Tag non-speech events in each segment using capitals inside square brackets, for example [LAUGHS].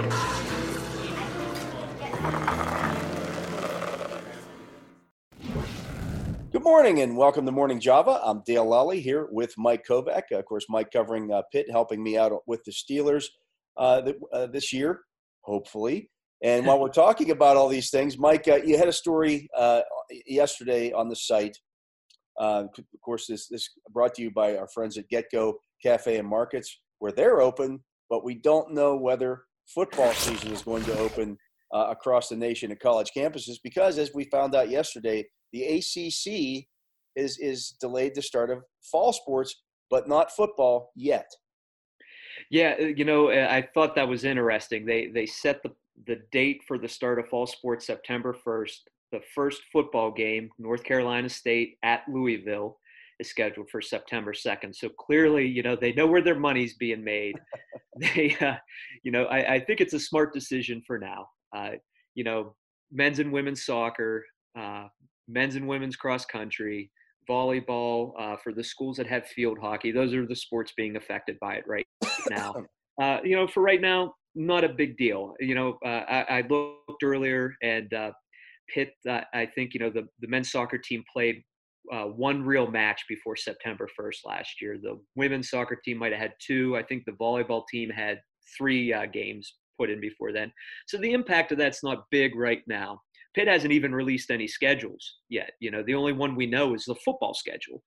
Good morning and welcome to Morning Java. I'm Dale Lolley here with Mike Kovac. Of course, Mike covering uh, Pitt, helping me out with the Steelers uh, th- uh, this year, hopefully. And while we're talking about all these things, Mike, uh, you had a story uh, yesterday on the site. Uh, of course, this this brought to you by our friends at GetGo Cafe and Markets, where they're open, but we don't know whether football season is going to open uh, across the nation at college campuses because, as we found out yesterday, the ACC is is delayed the start of fall sports, but not football yet. Yeah, uh, you know, uh, I thought that was interesting. They they set the the date for the start of fall sports September 1st. The first football game, North Carolina State at Louisville, is scheduled for September 2nd. So clearly, you know, they know where their money's being made. [LAUGHS] [LAUGHS] they, uh, you know, I, I, think it's a smart decision for now. Uh, you know, men's and women's soccer, uh, men's and women's cross country, volleyball uh, for the schools that have field hockey. Those are the sports being affected by it right [COUGHS] now. Uh, you know, for right now, not a big deal. You know, uh, I, I, looked earlier and uh, Pitt, uh, I think, you know, the, the men's soccer team played uh, one real match before September 1st last year. The women's soccer team might have had two. I think the volleyball team had three uh, games put in before then. So the impact of that's not big right now. Pitt hasn't even released any schedules yet. You know, the only one we know is the football schedule,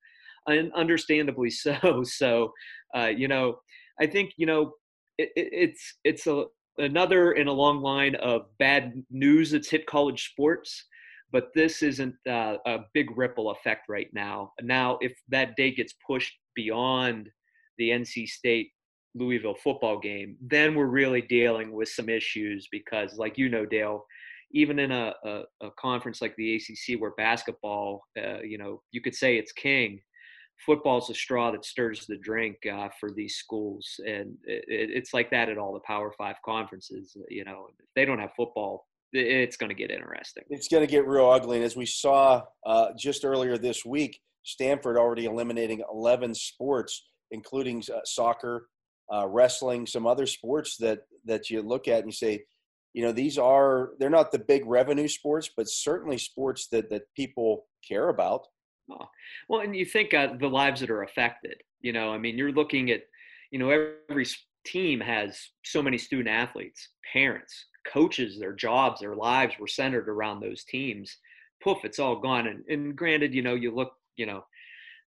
and understandably [LAUGHS] so. So, uh, you know, I think you know it, it, it's it's a another in a long line of bad news that's hit college sports but this isn't uh, a big ripple effect right now now if that date gets pushed beyond the nc state louisville football game then we're really dealing with some issues because like you know dale even in a, a, a conference like the acc where basketball uh, you know you could say it's king football's the straw that stirs the drink uh, for these schools, and it, it's like that at all the Power Five conferences. You know, if they don't have football, it's going to get interesting. It's going to get real ugly, and as we saw uh, just earlier this week, Stanford already eliminating 11 sports, including uh, soccer, uh, wrestling, some other sports that that you look at and you say, you know, these are they're not the big revenue sports, but certainly sports that that people care about. Oh. Well, and you think uh, the lives that are affected. You know, I mean, you're looking at, you know, every team has so many student athletes, parents, coaches. Their jobs, their lives were centered around those teams. Poof, it's all gone. And, and granted, you know, you look, you know,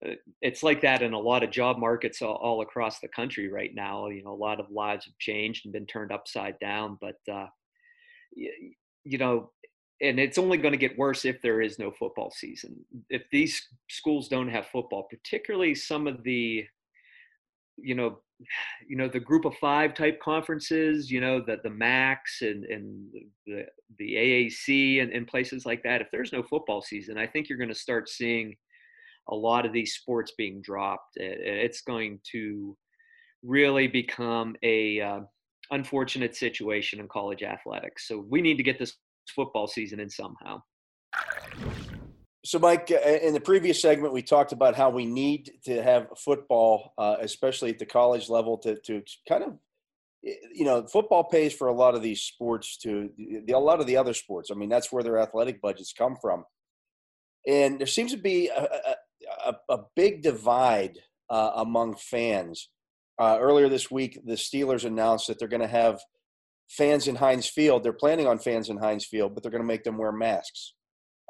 uh, it's like that in a lot of job markets all, all, across the country right now. You know, a lot of lives have changed and been turned upside down. But uh, you, you know, and it's only going to get worse if there is no football season. If these schools don't have football, particularly some of the, you know, you know the group of five type conferences, you know, the the MACs and and the the AAC and, and places like that. If there's no football season, I think you're going to start seeing a lot of these sports being dropped. It's going to really become a uh, unfortunate situation in college athletics. So we need to get this football season in somehow. So, Mike, uh, in the previous segment, we talked about how we need to have football, uh, especially at the college level, to, to kind of, you know, football pays for a lot of these sports to the, a lot of the other sports. I mean, that's where their athletic budgets come from. And there seems to be a, a, a big divide uh, among fans. Uh, earlier this week, the Steelers announced that they're going to have fans in Heinz Field. They're planning on fans in Heinz Field, but they're going to make them wear masks.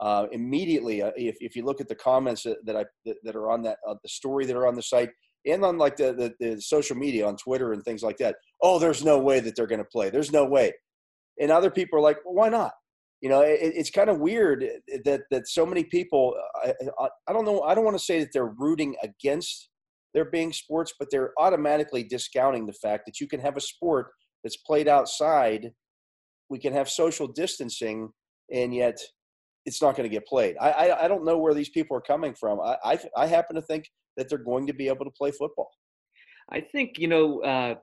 Uh, immediately, uh, if, if you look at the comments that, I that, that, are on that uh, the story that are on the site and on like the, the, the social media on Twitter and things like that, oh, there's no way that they're going to play. There's no way. And other people are like, well, why not? You know, it, it's kind of weird that that so many people. I, I, I don't know. I don't want to say that they're rooting against they're being sports, but they're automatically discounting the fact that you can have a sport that's played outside. We can have social distancing, and yet it's not going to get played. I, I, I don't know where these people are coming from. I, I, I happen to think that they're going to be able to play football. I think you know uh,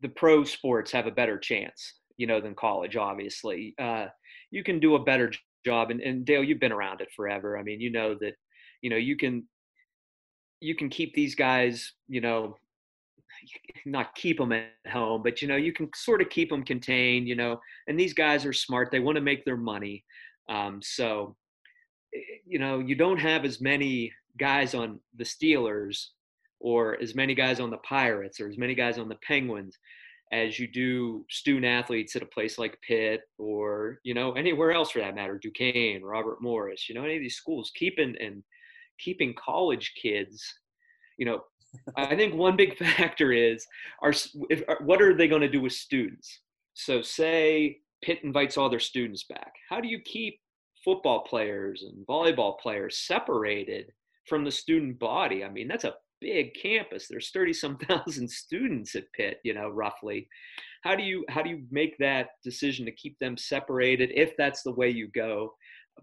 the pro sports have a better chance, you know, than college. Obviously, uh, you can do a better job. And, and Dale, you've been around it forever. I mean, you know that, you know, you can you can keep these guys, you know, not keep them at home, but you know, you can sort of keep them contained, you know. And these guys are smart; they want to make their money. Um, so, eh, you know, you don't have as many guys on the Steelers or as many guys on the Pirates or as many guys on the Penguins as you do student athletes at a place like Pitt or you know anywhere else for that matter, Duquesne, Robert Morris, you know any of these schools keeping and keeping college kids, you know. I think one big [LAUGHS] factor is are if, what are they going to do with students? So say Pitt invites all their students back. How do you keep football players and volleyball players separated from the student body? I mean, that's a big campus. There's 30 some [LAUGHS] thousand students at Pitt, you know, roughly. How do you how do you make that decision to keep them separated if that's the way you go?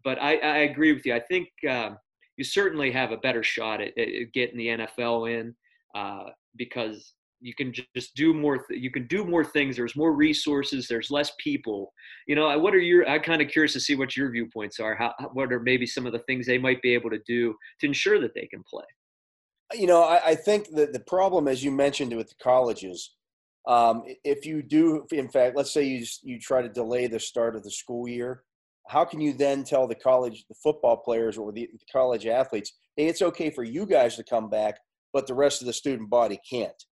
But I, I agree with you. I think um, you certainly have a better shot at, at getting the NFL in uh, because you can just do more th- you can do more things there's more resources there's less people you know what are your i'm kind of curious to see what your viewpoints are how what are maybe some of the things they might be able to do to ensure that they can play you know, I, I, think that the problem, as you mentioned with the colleges, um, if you do, in fact, let's say you you try to delay the start of the school year, how can you then tell the college, the football players or the, college athletes, hey, it's okay for you guys to come back, but the rest of the student body can't.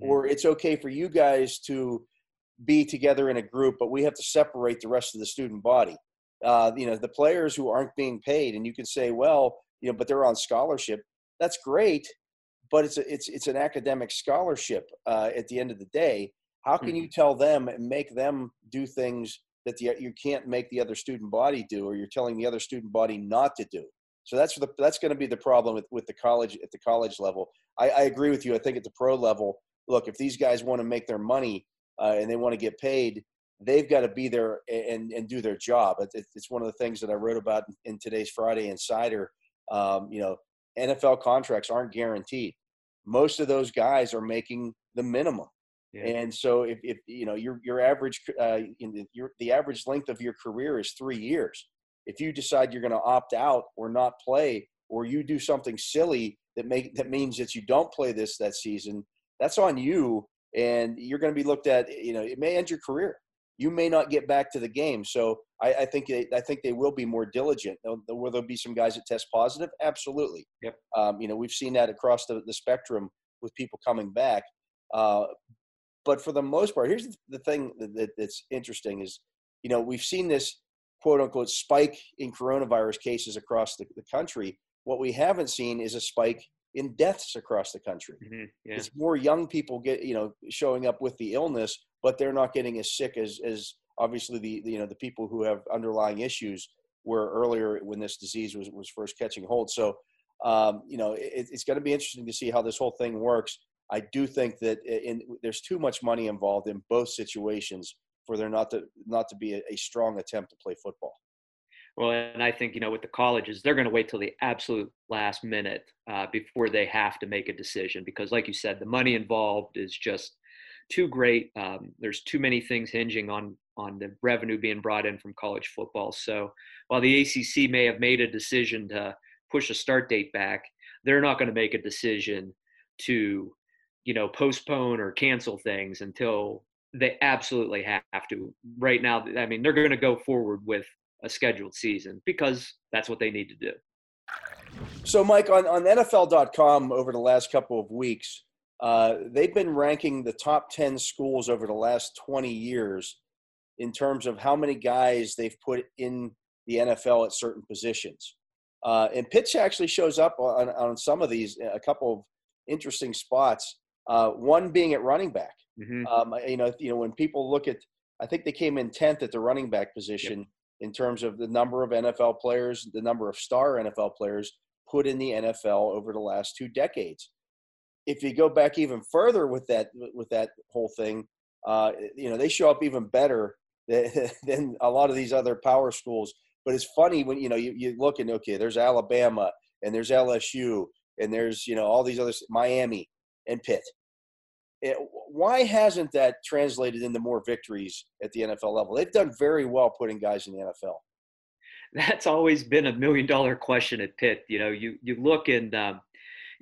Or it's okay for you guys to be together in a group, but we have to separate the rest of the student body. Uh, you know, the players who aren't being paid, and you can say, well, you know, but they're on scholarship. That's great, but it's a, it's it's an academic scholarship uh, at the end of the day. How can you mm-hmm. tell them and make them do things that the, you can't make the other student body do, or you're telling the other student body not to do? So that's the that's going to be the problem with, with the college at the college level. I, I agree with you. I think at the pro level, look, if these guys want to make their money uh, and they want to get paid, they've got to be there and, and do their job. It's one of the things that I wrote about in today's Friday Insider. Um, you know, NFL contracts aren't guaranteed most of those guys are making the minimum. Yeah. And so if, if you know your your average uh, the, your the average length of your career is three years. If you decide you're going to opt out or not play, or you do something silly that make that means that you don't play this that season, that's on you, and you're going to be looked at. You know, it may end your career you may not get back to the game. So I, I think they, I think they will be more diligent. Will there be some guys that test positive? Absolutely. Yep. Um, you know, we've seen that across the, the spectrum with people coming back. Uh, but for the most part, here's the thing that, that's interesting is, you know, we've seen this quote unquote spike in coronavirus cases across the, the country. What we haven't seen is a spike in deaths across the country. Mm-hmm. Yeah. It's more young people get, you know, showing up with the illness but they're not getting as sick as as obviously the, the you know the people who have underlying issues were earlier when this disease was was first catching hold. So um, you know it, it's going to be interesting to see how this whole thing works. I do think that in, there's too much money involved in both situations for there not to not to be a, a strong attempt to play football. Well, and I think you know with the colleges, they're going to wait till the absolute last minute uh, before they have to make a decision because, like you said, the money involved is just too great. Um, there's too many things hinging on on the revenue being brought in from college football. So while the ACC may have made a decision to push a start date back, they're not going to make a decision to, you know, postpone or cancel things until they absolutely have to. Right now, I mean, they're going to go forward with a scheduled season because that's what they need to do. So, Mike, on, on NFL.com over the last couple of weeks, uh, they've been ranking the top 10 schools over the last 20 years in terms of how many guys they've put in the NFL at certain positions. Uh, and Pitts actually shows up on, on some of these, a couple of interesting spots. Uh, one being at running back. Mm-hmm. Um, you know, you know when people look at, I think they came in tenth at the running back position yep. In terms of the number of NFL players, the number of star NFL players put in the NFL over the last two decades. if you go back even further with that with that whole thing, uh, you know, they show up even better than, [LAUGHS] than a lot of these other power schools. But it's funny when you know you, you look and okay, there's Alabama and there's LSU and there's you know all these other Miami and Pitt. It, why hasn't that translated into more victories at the NFL level? They've done very well putting guys in the NFL. That's always been a million dollar question at Pitt. You know, you you look and um,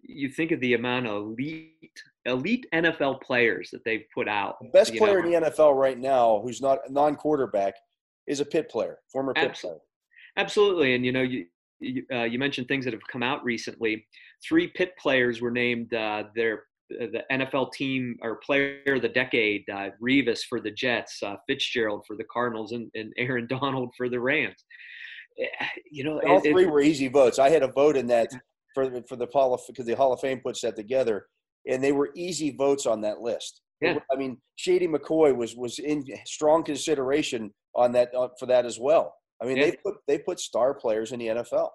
you think of the amount of elite elite NFL players that they've put out. The best player know. in the NFL right now, who's not a non quarterback, is a Pitt player, former Pitt Absolutely. player. Absolutely, and you know you you, uh, you, mentioned things that have come out recently. Three Pitt players were named uh, their the NFL team or player of the decade. Uh, Revis for the Jets, uh, Fitzgerald for the Cardinals, and, and, Aaron [LAUGHS] Donald for the Rams. Eh, you know, all it, three it, were easy votes. I had a vote in that for for the Hall of because the Hall of Fame puts that together, and they were easy votes on that list. Yeah. I mean, Shady McCoy was was in strong consideration on that uh, for that as well. I mean, yeah. they put they put star players in the NFL.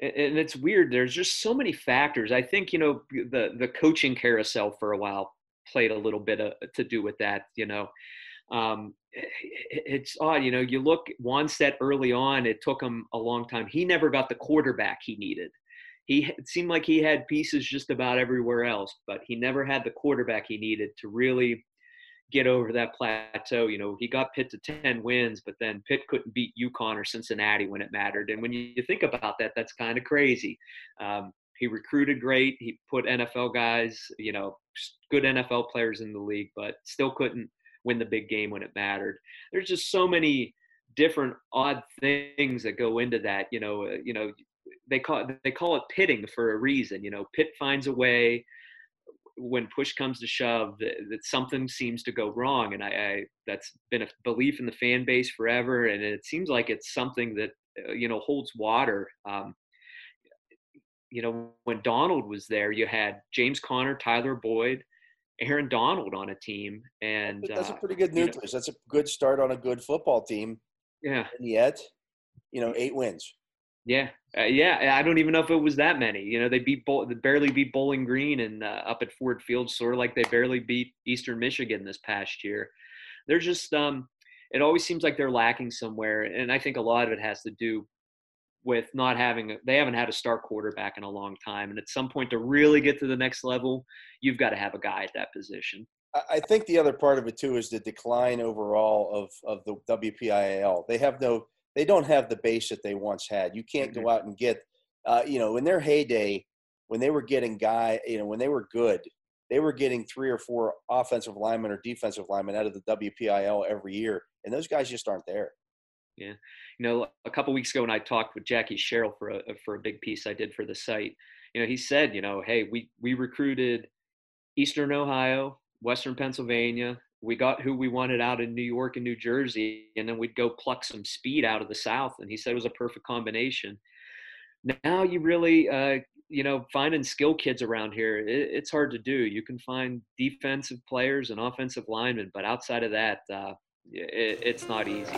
And it's weird. There's just so many factors. I think you know the the coaching carousel for a while played a little bit of, to do with that. You know, um, it's odd. You know, you look Wannstedt early on. It took him a long time. He never got the quarterback he needed. He seemed like he had pieces just about everywhere else, but he never had the quarterback he needed to really get over that plateau. You know, he got Pitt to 10 wins, but then Pitt couldn't beat UConn or Cincinnati when it mattered. And when you think about that, that's kind of crazy. Um, he recruited great. He put NFL guys, you know, good NFL players in the league, but still couldn't win the big game when it mattered. There's just so many different odd things that go into that. You know, uh, you know, they call it, they call it pitting for a reason. You know, Pitt finds a way when push comes to shove that, that something seems to go wrong and I, I, that's been a belief in the fan base forever and it seems like it's something that uh, you know holds water. Um, you know when donald was there you had james conner tyler boyd aaron donald on a team and that's a uh, pretty good nucleus you know, that's a good start on a good football team. Yeah. And yet you know eight wins yeah, uh, yeah. I don't even know if it was that many. You know, they beat they barely beat Bowling Green and uh, up at Ford Field, sort of like they barely beat Eastern Michigan this past year. They're just, um, it always seems like they're lacking somewhere, and I think a lot of it has to do with not having. They haven't had a star quarterback in a long time, and at some point to really get to the next level, you've got to have a guy at that position. I think the other part of it too is the decline overall of of the WPIAL. They have no they don't have the base that they once had. You can't mm-hmm. go out and get, uh, you know, in their heyday, when they were getting guy, you know, when they were good, they were getting three or four offensive linemen or defensive linemen out of the WPIAL every year, and those guys just aren't there. Yeah, you know, a couple weeks ago when I talked with Jackie Sherrill for a for a big piece I did for the site, you know, he said, you know, hey, we we recruited Eastern Ohio, Western Pennsylvania, we got who we wanted out in New York and New Jersey, and then we'd go pluck some speed out of the South. And he said it was a perfect combination. Now you really, uh, you know, finding skill kids around here, it, it's hard to do. You can find defensive players and offensive linemen, but outside of that, uh, it, it's not easy.